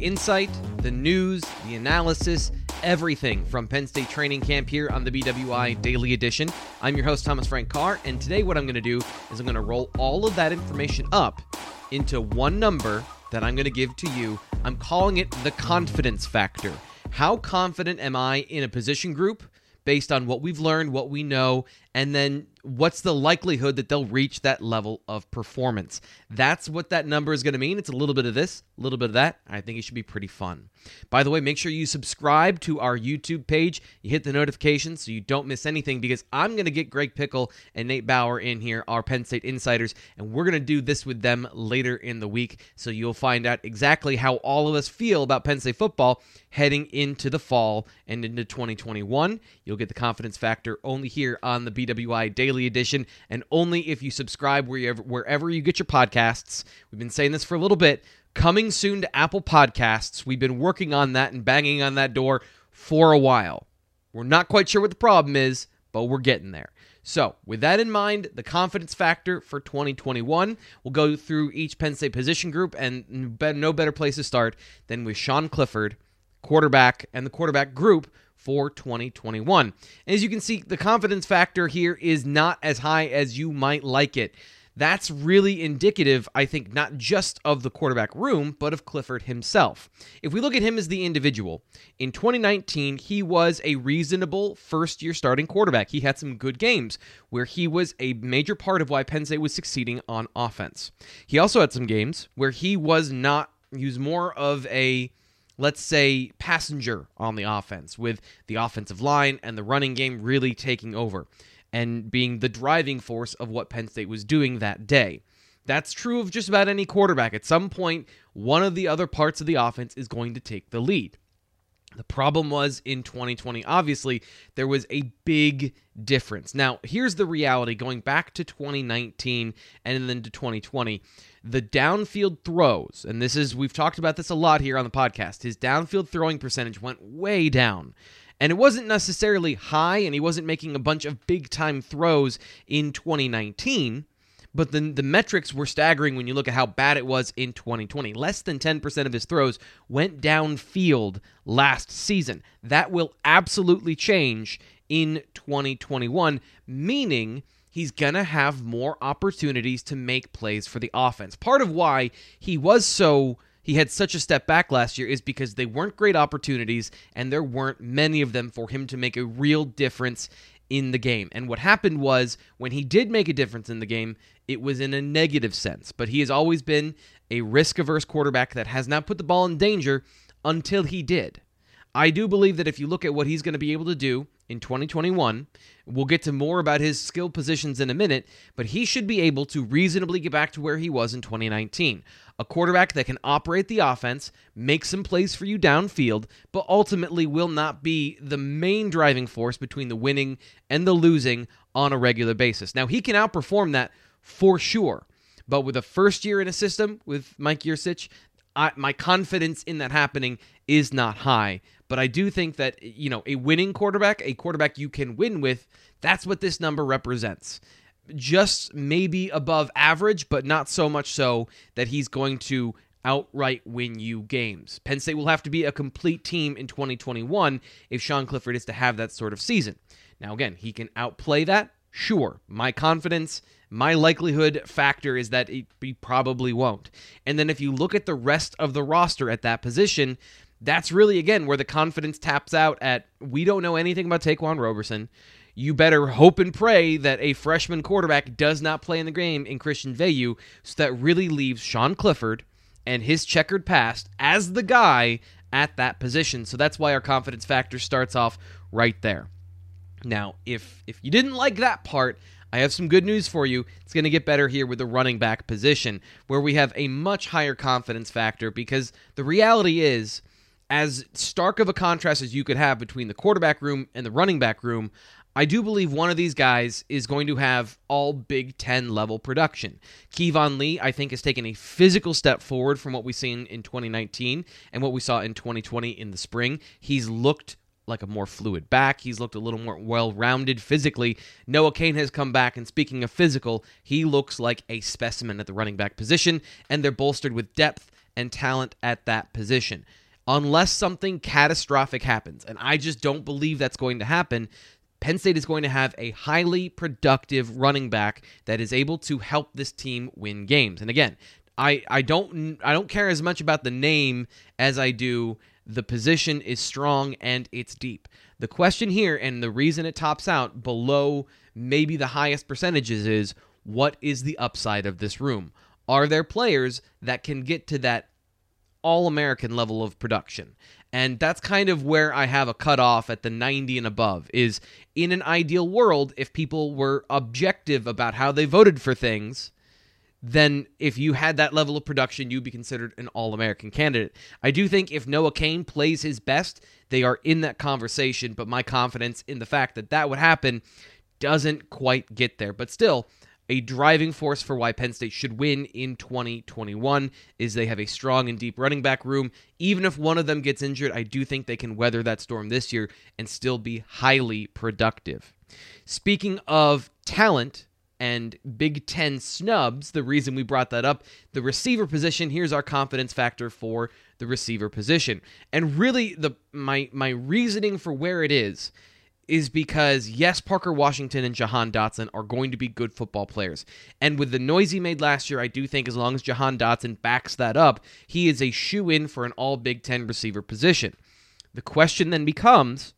insight, the news, the analysis, everything from Penn State training camp here on the BWI Daily Edition. I'm your host, Thomas Frank Carr, and today what I'm going to do is I'm going to roll all of that information up into one number that I'm going to give to you. I'm calling it the confidence factor. How confident am I in a position group based on what we've learned, what we know, and then what's the likelihood that they'll reach that level of performance? That's what that number is going to mean. It's a little bit of this, a little bit of that. I think it should be pretty fun. By the way, make sure you subscribe to our YouTube page. You hit the notifications so you don't miss anything because I'm going to get Greg Pickle and Nate Bauer in here, our Penn State insiders, and we're going to do this with them later in the week. So you'll find out exactly how all of us feel about Penn State football heading into the fall and into 2021. You'll get the confidence factor only here on the BWI Daily Edition, and only if you subscribe wherever wherever you get your podcasts. We've been saying this for a little bit. Coming soon to Apple Podcasts. We've been working on that and banging on that door for a while. We're not quite sure what the problem is, but we're getting there. So, with that in mind, the confidence factor for 2021, we'll go through each Penn State position group, and no better place to start than with Sean Clifford, quarterback, and the quarterback group for 2021. As you can see, the confidence factor here is not as high as you might like it. That's really indicative, I think, not just of the quarterback room, but of Clifford himself. If we look at him as the individual, in 2019, he was a reasonable first year starting quarterback. He had some good games where he was a major part of why Penn State was succeeding on offense. He also had some games where he was not, he was more of a let's say, passenger on the offense, with the offensive line and the running game really taking over and being the driving force of what Penn State was doing that day. That's true of just about any quarterback. At some point, one of the other parts of the offense is going to take the lead. The problem was in 2020, obviously, there was a big difference. Now, here's the reality going back to 2019 and then to 2020 the downfield throws, and this is, we've talked about this a lot here on the podcast, his downfield throwing percentage went way down. And it wasn't necessarily high, and he wasn't making a bunch of big time throws in 2019. But the, the metrics were staggering when you look at how bad it was in 2020. Less than 10% of his throws went downfield last season. That will absolutely change in 2021, meaning he's going to have more opportunities to make plays for the offense. Part of why he was so he had such a step back last year is because they weren't great opportunities and there weren't many of them for him to make a real difference in the game. And what happened was when he did make a difference in the game, it was in a negative sense. But he has always been a risk averse quarterback that has not put the ball in danger until he did. I do believe that if you look at what he's going to be able to do in 2021. We'll get to more about his skill positions in a minute, but he should be able to reasonably get back to where he was in 2019. A quarterback that can operate the offense, make some plays for you downfield, but ultimately will not be the main driving force between the winning and the losing on a regular basis. Now, he can outperform that for sure. But with a first year in a system with Mike Yurcich, I, my confidence in that happening is not high. But I do think that, you know, a winning quarterback, a quarterback you can win with, that's what this number represents. Just maybe above average, but not so much so that he's going to outright win you games. Penn State will have to be a complete team in 2021 if Sean Clifford is to have that sort of season. Now, again, he can outplay that. Sure. My confidence, my likelihood factor is that he probably won't. And then if you look at the rest of the roster at that position, that's really again where the confidence taps out at we don't know anything about Ta'Quan Roberson. You better hope and pray that a freshman quarterback does not play in the game in Christian Veilleux, so that really leaves Sean Clifford and his checkered past as the guy at that position. So that's why our confidence factor starts off right there. Now, if if you didn't like that part, I have some good news for you. It's going to get better here with the running back position, where we have a much higher confidence factor because the reality is as stark of a contrast as you could have between the quarterback room and the running back room, I do believe one of these guys is going to have all Big Ten level production. Keyvone Lee, I think, has taken a physical step forward from what we've seen in 2019 and what we saw in 2020 in the spring. He's looked like a more fluid back. He's looked a little more well rounded physically. Noah Cain has come back, and speaking of physical, he looks like a specimen at the running back position, and they're bolstered with depth and talent at that position. Unless something catastrophic happens, and I just don't believe that's going to happen, Penn State is going to have a highly productive running back that is able to help this team win games. And again, I, I don't I don't care as much about the name as I do the position is strong and it's deep. The question here and the reason it tops out below maybe the highest percentages is what is the upside of this room? Are there players that can get to that all American level of production? And that's kind of where I have a cutoff at the 90 and above. Is in an ideal world, if people were objective about how they voted for things, then if you had that level of production, you'd be considered an All American candidate. I do think if Noah Cain plays his best, they are in that conversation, but my confidence in the fact that that would happen doesn't quite get there. But still, a driving force for why Penn State should win in 2021 is they have a strong and deep running back room. Even if one of them gets injured, I do think they can weather that storm this year and still be highly productive. Speaking of talent, and Big Ten snubs, the reason we brought that up, the receiver position, here's our confidence factor for the receiver position. And really the my my reasoning for where it is is because yes, Parker Washington and Jahan Dotson are going to be good football players. And with the noise he made last year, I do think as long as Jahan Dotson backs that up, he is a shoe in for an all Big Ten receiver position. The question then becomes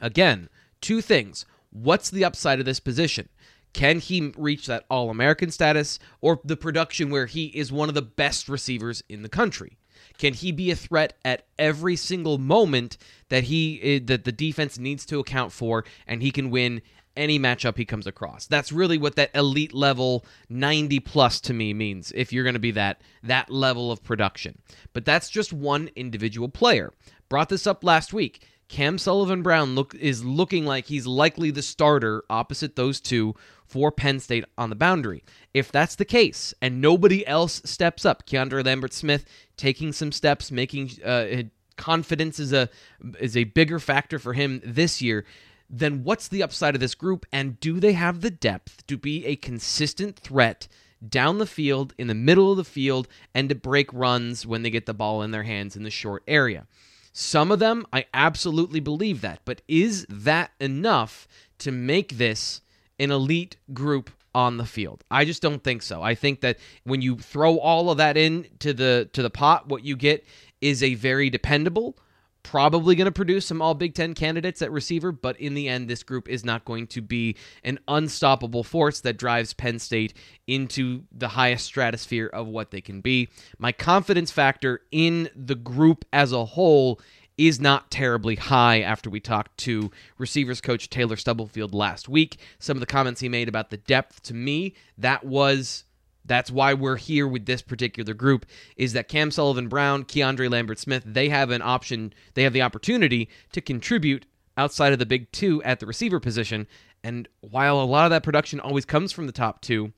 again, two things. What's the upside of this position? Can he reach that All American status or the production where he is one of the best receivers in the country? Can he be a threat at every single moment that he eh, that the defense needs to account for and he can win any matchup he comes across. That's really what that elite level 90 plus to me means if you're going to be that that level of production. But that's just one individual player. Brought this up last week. Cam Sullivan Brown look is looking like he's likely the starter opposite those two for Penn State on the boundary. If that's the case and nobody else steps up, Keandre Lambert Smith taking some steps, making uh, confidence is a is a bigger factor for him this year. Then what's the upside of this group, and do they have the depth to be a consistent threat? down the field, in the middle of the field, and to break runs when they get the ball in their hands in the short area. Some of them, I absolutely believe that. But is that enough to make this an elite group on the field? I just don't think so. I think that when you throw all of that in to the to the pot, what you get is a very dependable, probably going to produce some all Big Ten candidates at receiver, but in the end, this group is not going to be an unstoppable force that drives Penn State into the highest stratosphere of what they can be. My confidence factor in the group as a whole is not terribly high after we talked to receivers coach Taylor Stubblefield last week. Some of the comments he made about the depth to me, that was that's why we're here with this particular group is that Cam Sullivan Brown, Keandre Lambert Smith, they have an option, they have the opportunity to contribute outside of the big two at the receiver position. And while a lot of that production always comes from the top two,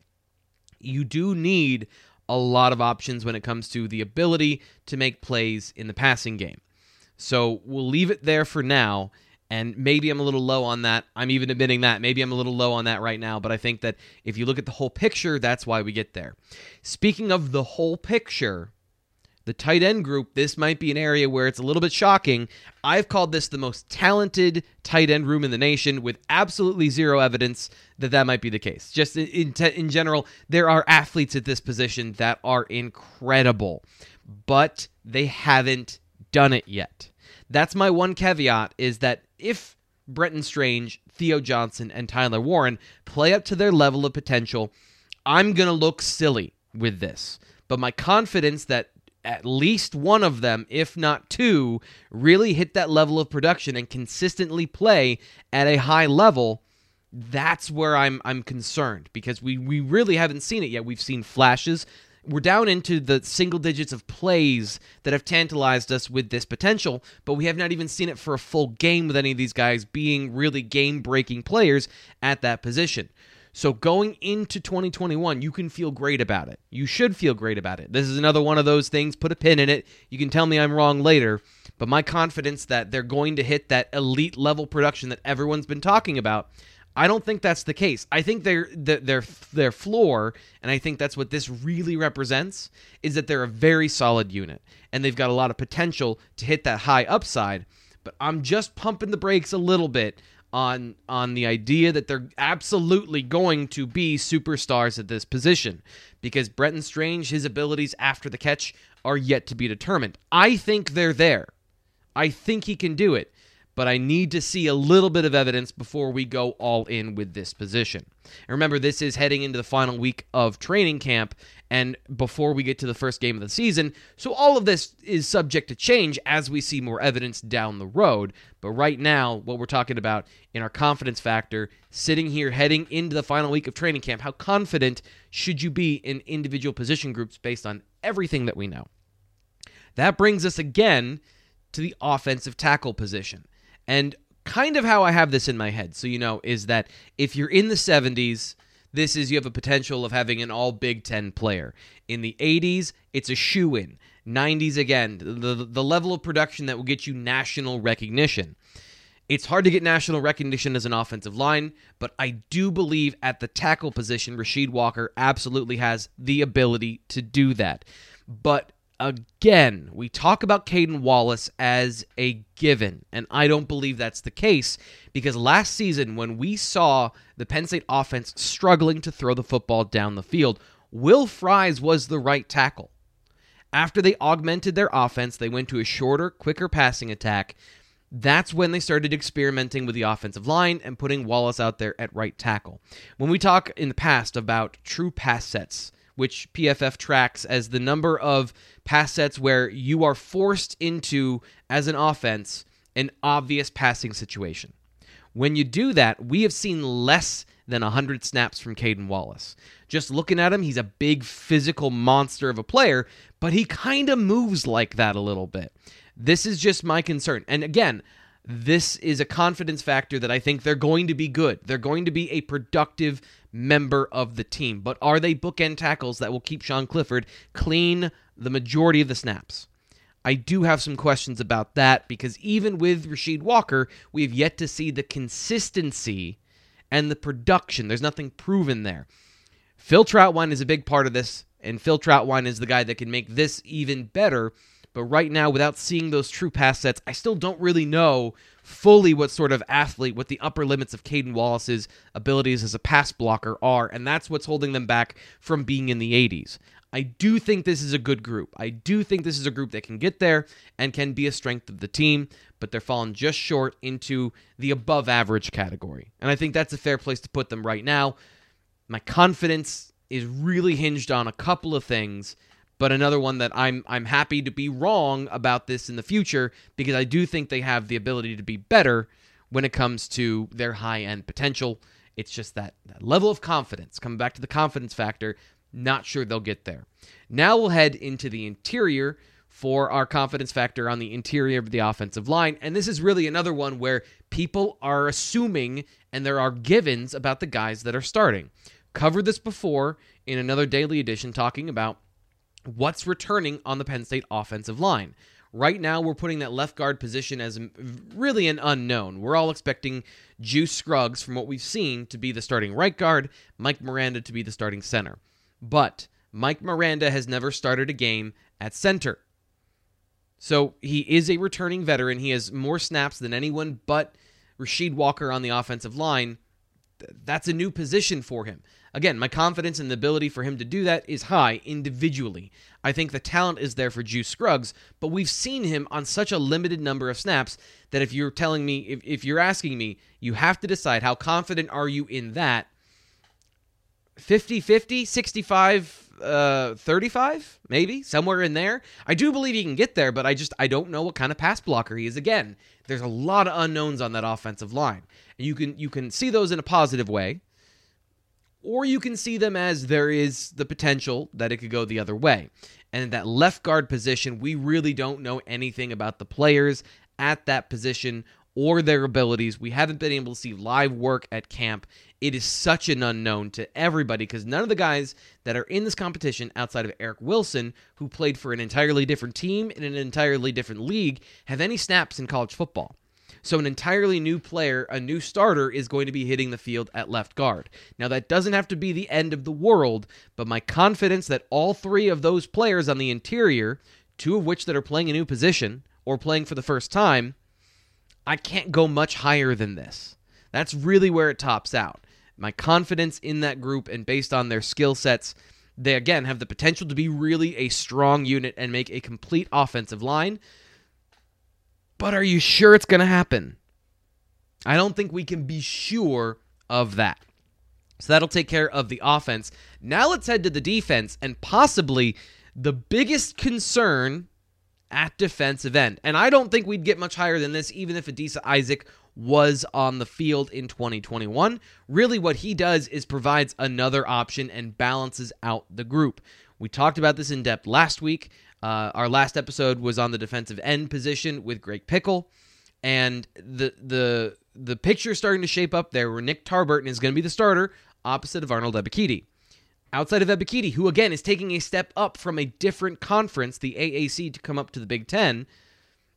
you do need a lot of options when it comes to the ability to make plays in the passing game. So we'll leave it there for now and maybe I'm a little low on that. I'm even admitting that. Maybe I'm a little low on that right now, but I think that if you look at the whole picture, that's why we get there. Speaking of the whole picture, the tight end group, this might be an area where it's a little bit shocking. I've called this the most talented tight end room in the nation with absolutely zero evidence that that might be the case. Just in, in, in general, there are athletes at this position that are incredible, but they haven't done it yet. That's my one caveat is that if Brenton Strange, Theo Johnson, and Tyler Warren play up to their level of potential, I'm going to look silly with this. But my confidence that at least one of them, if not two, really hit that level of production and consistently play at a high level, that's where I'm I'm concerned because we we really haven't seen it yet. We've seen flashes we're down into the single digits of plays that have tantalized us with this potential, but we have not even seen it for a full game with any of these guys being really game breaking players at that position. So going into 2021, you can feel great about it. You should feel great about it. This is another one of those things. Put a pin in it. You can tell me I'm wrong later, but my confidence that they're going to hit that elite level production that everyone's been talking about, I don't think that's the case. I think their their their floor, and I think that's what this really represents, is that they're a very solid unit, and they've got a lot of potential to hit that high upside. But I'm just pumping the brakes a little bit on on the idea that they're absolutely going to be superstars at this position because Brenton Strange, his abilities after the catch are yet to be determined. I think they're there. I think he can do it but I need to see a little bit of evidence before we go all in with this position. And remember, this is heading into the final week of training camp and before we get to the first game of the season, so all of this is subject to change as we see more evidence down the road. But right now, what we're talking about in our confidence factor, sitting here heading into the final week of training camp, how confident should you be in individual position groups based on everything that we know? That brings us again to the offensive tackle position. And kind of how I have this in my head, so you know, is that if you're in the 70s, this is you have a potential of having an all Big Ten player. In the 80s, it's a shoe in. 90s, again, the, the level of production that will get you national recognition. It's hard to get national recognition as an offensive line, but I do believe at the tackle position, Rasheed Walker absolutely has the ability to do that. But again, we talk about Caedan Wallace as a given, and I don't believe that's the case because last season, when we saw the Penn State offense struggling to throw the football down the field, Will Fries was the right tackle. After they augmented their offense, they went to a shorter, quicker passing attack. That's when they started experimenting with the offensive line and putting Wallace out there at right tackle. When we talk in the past about true pass sets, which PFF tracks as the number of pass sets where you are forced into, as an offense, an obvious passing situation. When you do that, we have seen less than 100 snaps from Caedan Wallace. Just looking at him, he's a big physical monster of a player, but he kind of moves like that a little bit. This is just my concern. And again, this is a confidence factor that I think they're going to be good. They're going to be a productive member of the team. But are they bookend tackles that will keep Sean Clifford clean the majority of the snaps? I do have some questions about that because even with Rasheed Walker, we have yet to see the consistency and the production. There's nothing proven there. Phil Trautwein is a big part of this, and Phil Trautwein is the guy that can make this even better. But right now, without seeing those true pass sets, I still don't really know fully what sort of athlete, what the upper limits of Caedan Wallace's abilities as a pass blocker are, and that's what's holding them back from being in the 80s. I do think this is a good group. I do think this is a group that can get there and can be a strength of the team, but they're falling just short into the above average category. And I think that's a fair place to put them right now. My confidence is really hinged on a couple of things, but another one that I'm I'm happy to be wrong about this in the future because I do think they have the ability to be better when it comes to their high end potential. It's just that, that level of confidence. Coming back to the confidence factor, not sure they'll get there. Now we'll head into the interior for our confidence factor on the interior of the offensive line. And this is really another one where people are assuming and there are givens about the guys that are starting. Covered this before in another daily edition talking about what's returning on the Penn State offensive line. Right now, we're putting that left guard position as really an unknown. We're all expecting Juice Scruggs, from what we've seen, to be the starting right guard, Mike Miranda to be the starting center. But Mike Miranda has never started a game at center. So he is a returning veteran. He has more snaps than anyone but Rasheed Walker on the offensive line. That's a new position for him. Again, my confidence in the ability for him to do that is high individually. I think the talent is there for Juice Scruggs, but we've seen him on such a limited number of snaps that if you're telling me, if, if you're asking me, you have to decide how confident are you in that 50 50, 65 uh, 35, maybe somewhere in there. I do believe he can get there, but I just I don't know what kind of pass blocker he is. Again, there's a lot of unknowns on that offensive line, and you can you can see those in a positive way or you can see them as there is the potential that it could go the other way. And that left guard position, we really don't know anything about the players at that position or their abilities. We haven't been able to see live work at camp. It is such an unknown to everybody because none of the guys that are in this competition outside of Eric Wilson, who played for an entirely different team in an entirely different league, have any snaps in college football. So, an entirely new player, a new starter, is going to be hitting the field at left guard. Now, that doesn't have to be the end of the world, but my confidence that all three of those players on the interior, two of which that are playing a new position or playing for the first time, I can't go much higher than this. That's really where it tops out. My confidence in that group and based on their skill sets, they again have the potential to be really a strong unit and make a complete offensive line. But are you sure it's going to happen? I don't think we can be sure of that. So that'll take care of the offense. Now let's head to the defense and possibly the biggest concern at defensive end. And I don't think we'd get much higher than this, even if Adisa Isaac was on the field in 2021. Really, what he does is provides another option and balances out the group. We talked about this in depth last week. Uh, our last episode was on the defensive end position with Greg Pickle, and the the the picture starting to shape up there where Nick Tarburton is going to be the starter opposite of Arnold Ebiketie outside of Ebiketie, who again is taking a step up from a different conference, the AAC, to come up to the Big Ten,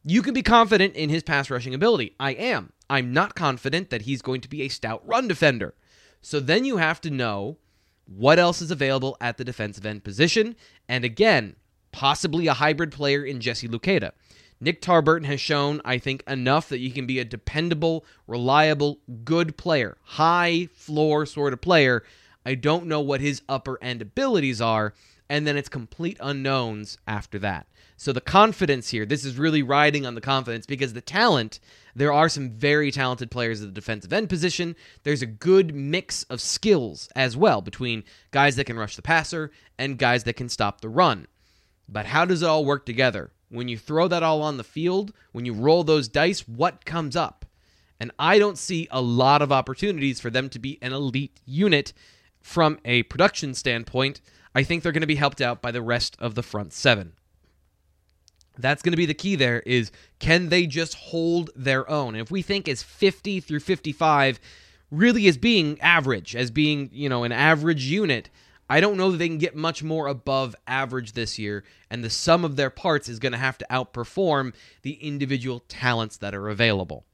you can be confident in his pass rushing ability. I am. I'm not confident that he's going to be a stout run defender. So then you have to know what else is available at the defensive end position. And again, possibly a hybrid player in Jesse Luketa. Nick Tarburton has shown, I think, enough that you can be a dependable, reliable, good player, high floor sort of player I don't know what his upper end abilities are, and then it's complete unknowns after that. So the confidence here, this is really riding on the confidence because the talent, there are some very talented players at the defensive end position. There's a good mix of skills as well between guys that can rush the passer and guys that can stop the run. But how does it all work together? When you throw that all on the field, when you roll those dice, what comes up? And I don't see a lot of opportunities for them to be an elite unit from a production standpoint, I think they're going to be helped out by the rest of the front seven. That's going to be the key there is can they just hold their own? And if we think as 50 through 55 really as being average, as being, you know, an average unit, I don't know that they can get much more above average this year, and the sum of their parts is going to have to outperform the individual talents that are available.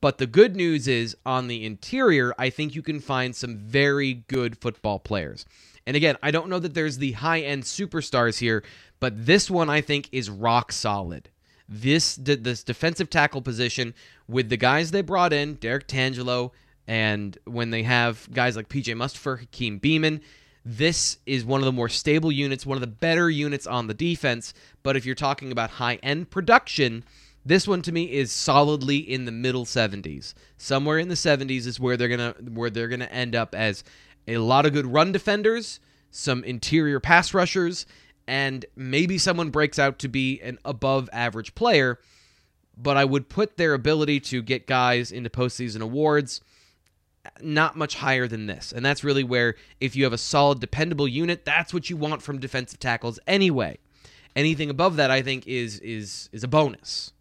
But the good news is on the interior, I think you can find some very good football players. And again, I don't know that there's the high end superstars here, but this one I think is rock solid. This this defensive tackle position with the guys they brought in, Derrick Tangelo, and when they have guys like PJ Mustipher, Hakeem Beamon, this is one of the more stable units, one of the better units on the defense. But if you're talking about high end production, this one to me is solidly in the middle 70s. Somewhere in the 70s is where they're gonna where they're gonna end up as a lot of good run defenders, some interior pass rushers, and maybe someone breaks out to be an above average player. But I would put their ability to get guys into postseason awards not much higher than this. And that's really where, if you have a solid, dependable unit, that's what you want from defensive tackles anyway. Anything above that, I think, is is is a bonus.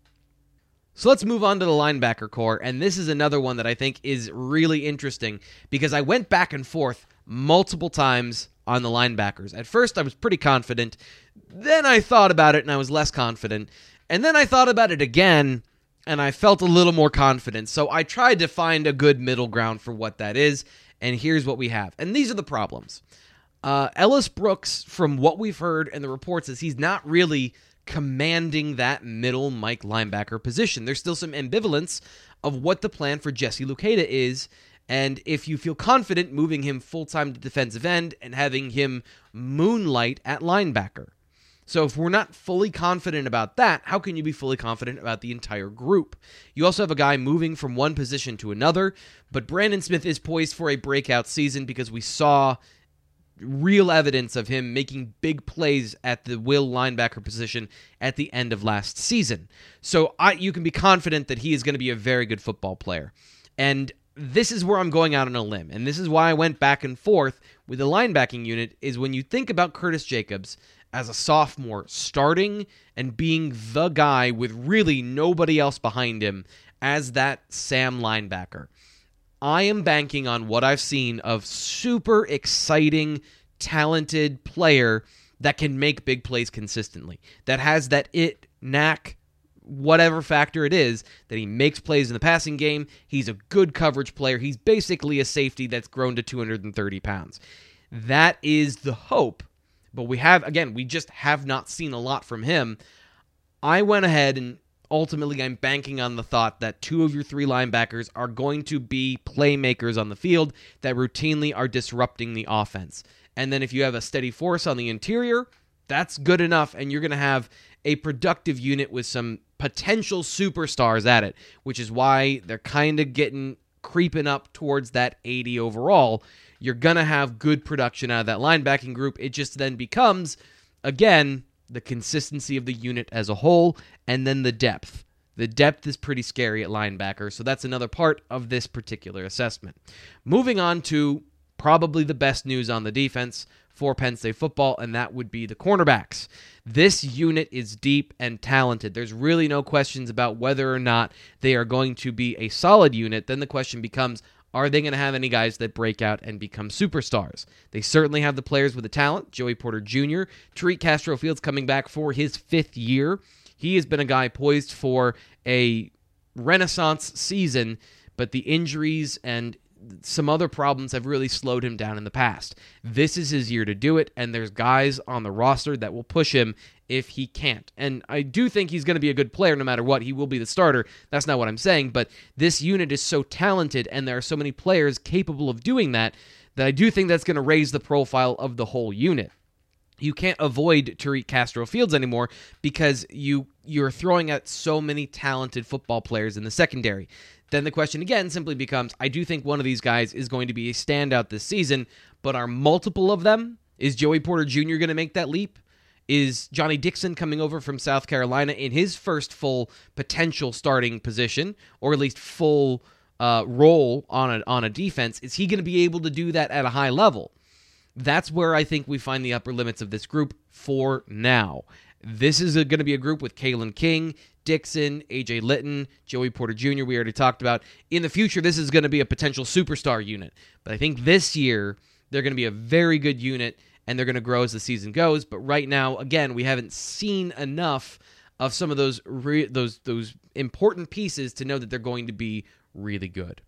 So let's move on to the linebacker core. And this is another one that I think is really interesting because I went back and forth multiple times on the linebackers. At first, I was pretty confident. Then I thought about it and I was less confident. And then I thought about it again and I felt a little more confident. So I tried to find a good middle ground for what that is. And here's what we have. And these are the problems. Uh, Ellis Brooks, from what we've heard and the reports, is he's not really commanding that middle Mike linebacker position. There's still some ambivalence of what the plan for Jesse Luketa is. And if you feel confident moving him full time to defensive end and having him moonlight at linebacker. So, if we're not fully confident about that, how can you be fully confident about the entire group? You also have a guy moving from one position to another, but Brandon Smith is poised for a breakout season because we saw real evidence of him making big plays at the will linebacker position at the end of last season. So I, you can be confident that he is going to be a very good football player. And this is where I'm going out on a limb. And this is why I went back and forth with the linebacking unit is when you think about Curtis Jacobs as a sophomore starting and being the guy with really nobody else behind him as that Sam linebacker. I am banking on what I've seen of super exciting, talented player that can make big plays consistently, that has that it knack whatever factor it is that he makes plays in the passing game. He's a good coverage player. He's basically a safety that's grown to 230 pounds. That is the hope. But we have, again, we just have not seen a lot from him. I went ahead and ultimately I'm banking on the thought that two of your three linebackers are going to be playmakers on the field that routinely are disrupting the offense. And then if you have a steady force on the interior, that's good enough, and you're going to have a productive unit with some potential superstars at it, which is why they're kind of getting creeping up towards that 80 overall. You're going to have good production out of that linebacking group. It just then becomes, again, the consistency of the unit as a whole, and then the depth. The depth is pretty scary at linebacker, so that's another part of this particular assessment. Moving on to probably the best news on the defense for Penn State football, and that would be the cornerbacks. This unit is deep and talented. There's really no questions about whether or not they are going to be a solid unit. Then the question becomes are they going to have any guys that break out and become superstars? They certainly have the players with the talent. Joey Porter Jr., Tariq Castro Fields coming back for his fifth year. He has been a guy poised for a renaissance season, but the injuries and some other problems have really slowed him down in the past. This is his year to do it, and there's guys on the roster that will push him if he can't. And I do think he's going to be a good player no matter what. He will be the starter. That's not what I'm saying, but this unit is so talented, and there are so many players capable of doing that that I do think that's going to raise the profile of the whole unit you can't avoid Tariq Castro Fields anymore because you you're throwing at so many talented football players in the secondary. Then the question again simply becomes I do think one of these guys is going to be a standout this season, but are multiple of them? Is Joey Porter Jr. going to make that leap? Is Johnny Dixon coming over from South Carolina in his first full potential starting position, or at least full uh, role on a, on a defense? Is he going to be able to do that at a high level? That's where I think we find the upper limits of this group for now. This is going to be a group with Kalen King, Dixon, AJ Lytton, Joey Porter Jr., we already talked about. In the future, this is going to be a potential superstar unit. But I think this year, they're going to be a very good unit and they're going to grow as the season goes. But right now, again, we haven't seen enough of some of those re- those those important pieces to know that they're going to be really good.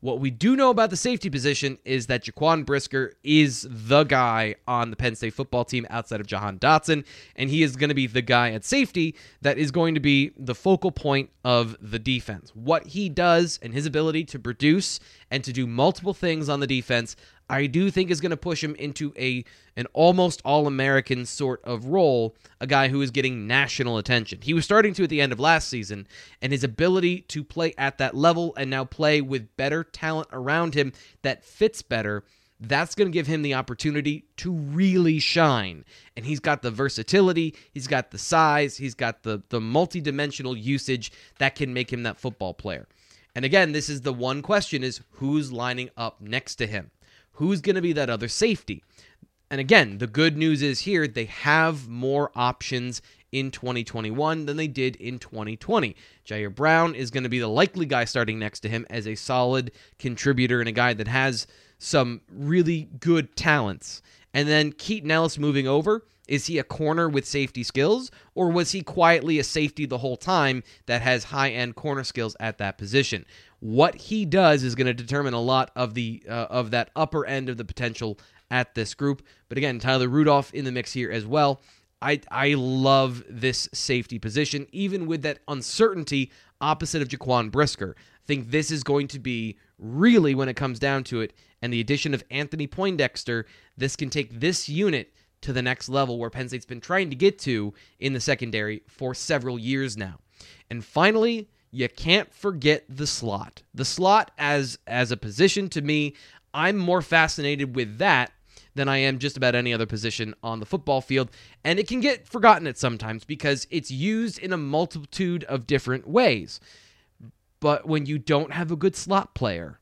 What we do know about the safety position is that Jaquan Brisker is the guy on the Penn State football team outside of Jahan Dotson, and he is going to be the guy at safety that is going to be the focal point of the defense. What he does and his ability to produce and to do multiple things on the defense I do think is going to push him into a an almost all-American sort of role, a guy who is getting national attention. He was starting to at the end of last season, and his ability to play at that level and now play with better talent around him that fits better, that's going to give him the opportunity to really shine. And he's got the versatility, he's got the size, he's got the the multi-dimensional usage that can make him that football player. And again, this is the one question is who's lining up next to him? Who's going to be that other safety? And again, the good news is here they have more options in 2021 than they did in 2020. Ji'Ayir Brown is going to be the likely guy starting next to him as a solid contributor and a guy that has some really good talents. And then Keaton Ellis moving over. Is he a corner with safety skills, or was he quietly a safety the whole time that has high end corner skills at that position? What he does is going to determine a lot of the uh, of that upper end of the potential at this group. But again, Tyler Rudolph in the mix here as well. I I love this safety position, even with that uncertainty opposite of Jaquan Brisker. I think this is going to be really when it comes down to it, and the addition of Anthony Poindexter, this can take this unit to the next level where Penn State's been trying to get to in the secondary for several years now. And finally, you can't forget the slot. The slot as as a position to me, I'm more fascinated with that than I am just about any other position on the football field. And it can get forgotten at sometimes because it's used in a multitude of different ways. But when you don't have a good slot player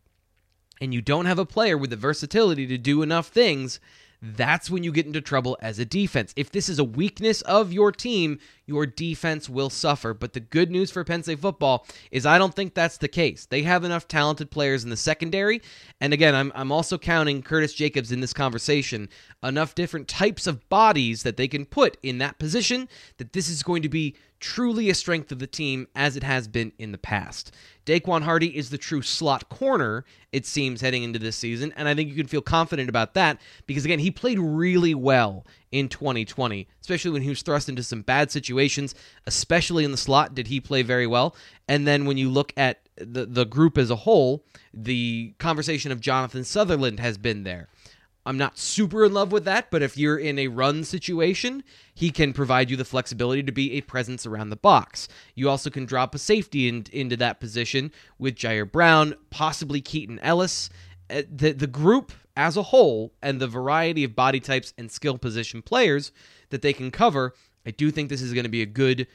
and you don't have a player with the versatility to do enough things, that's when you get into trouble as a defense. If this is a weakness of your team, your defense will suffer. But the good news for Penn State football is I don't think that's the case. They have enough talented players in the secondary. And again, I'm, I'm also counting Curtis Jacobs in this conversation, enough different types of bodies that they can put in that position that this is going to be truly a strength of the team as it has been in the past. Daequan Hardy is the true slot corner, it seems, heading into this season, and I think you can feel confident about that because, again, he played really well in 2020, especially when he was thrust into some bad situations, especially in the slot, did he play very well. And then when you look at the, the group as a whole, the conversation of Jonathan Sutherland has been there. I'm not super in love with that, but if you're in a run situation, he can provide you the flexibility to be a presence around the box. You also can drop a safety in, into that position with Ji'Ayir Brown, possibly Keaton Ellis. Uh, the, the group as a whole and the variety of body types and skill position players that they can cover, I do think this is going to be a good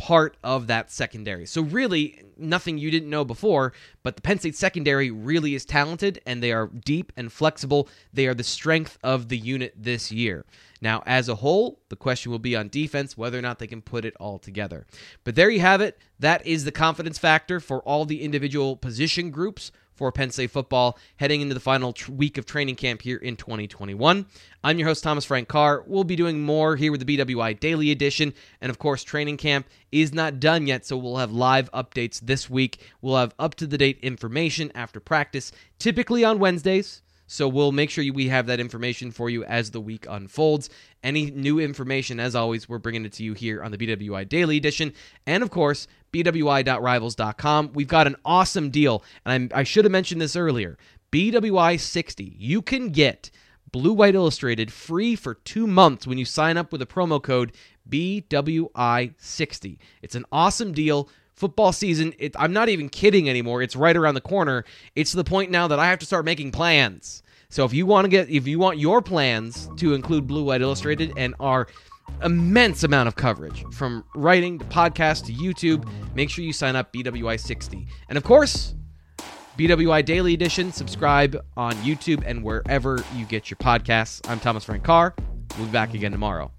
part of that secondary. So really nothing you didn't know before, but the Penn State secondary really is talented and they are deep and flexible. They are the strength of the unit this year. Now, as a whole, the question will be on defense whether or not they can put it all together. But there you have it. That is the confidence factor for all the individual position groups for Penn State football heading into the final tr- week of training camp here in 2021. I'm your host, Thomas Frank Carr. We'll be doing more here with the BWI Daily Edition. And of course, training camp is not done yet, so we'll have live updates this week. We'll have up to the date information after practice, typically on Wednesdays. So we'll make sure we have that information for you as the week unfolds. Any new information, as always, we're bringing it to you here on the BWI Daily Edition. And of course, BWI.rivals.com. We've got an awesome deal. And I'm, I should have mentioned this earlier. BWI 60. You can get Blue White Illustrated free for two months when you sign up with a promo code BWI60. It's an awesome deal football season it, i'm not even kidding anymore. It's right around the corner. It's the point now that i have to start making plans. So if you want to get if you want your plans to include blue white illustrated and our immense amount of coverage from writing to podcast to youtube make sure you sign up bwi 60 and of course bwi daily edition subscribe on youtube and wherever you get your podcasts. I'm thomas frank carr. We'll be back again tomorrow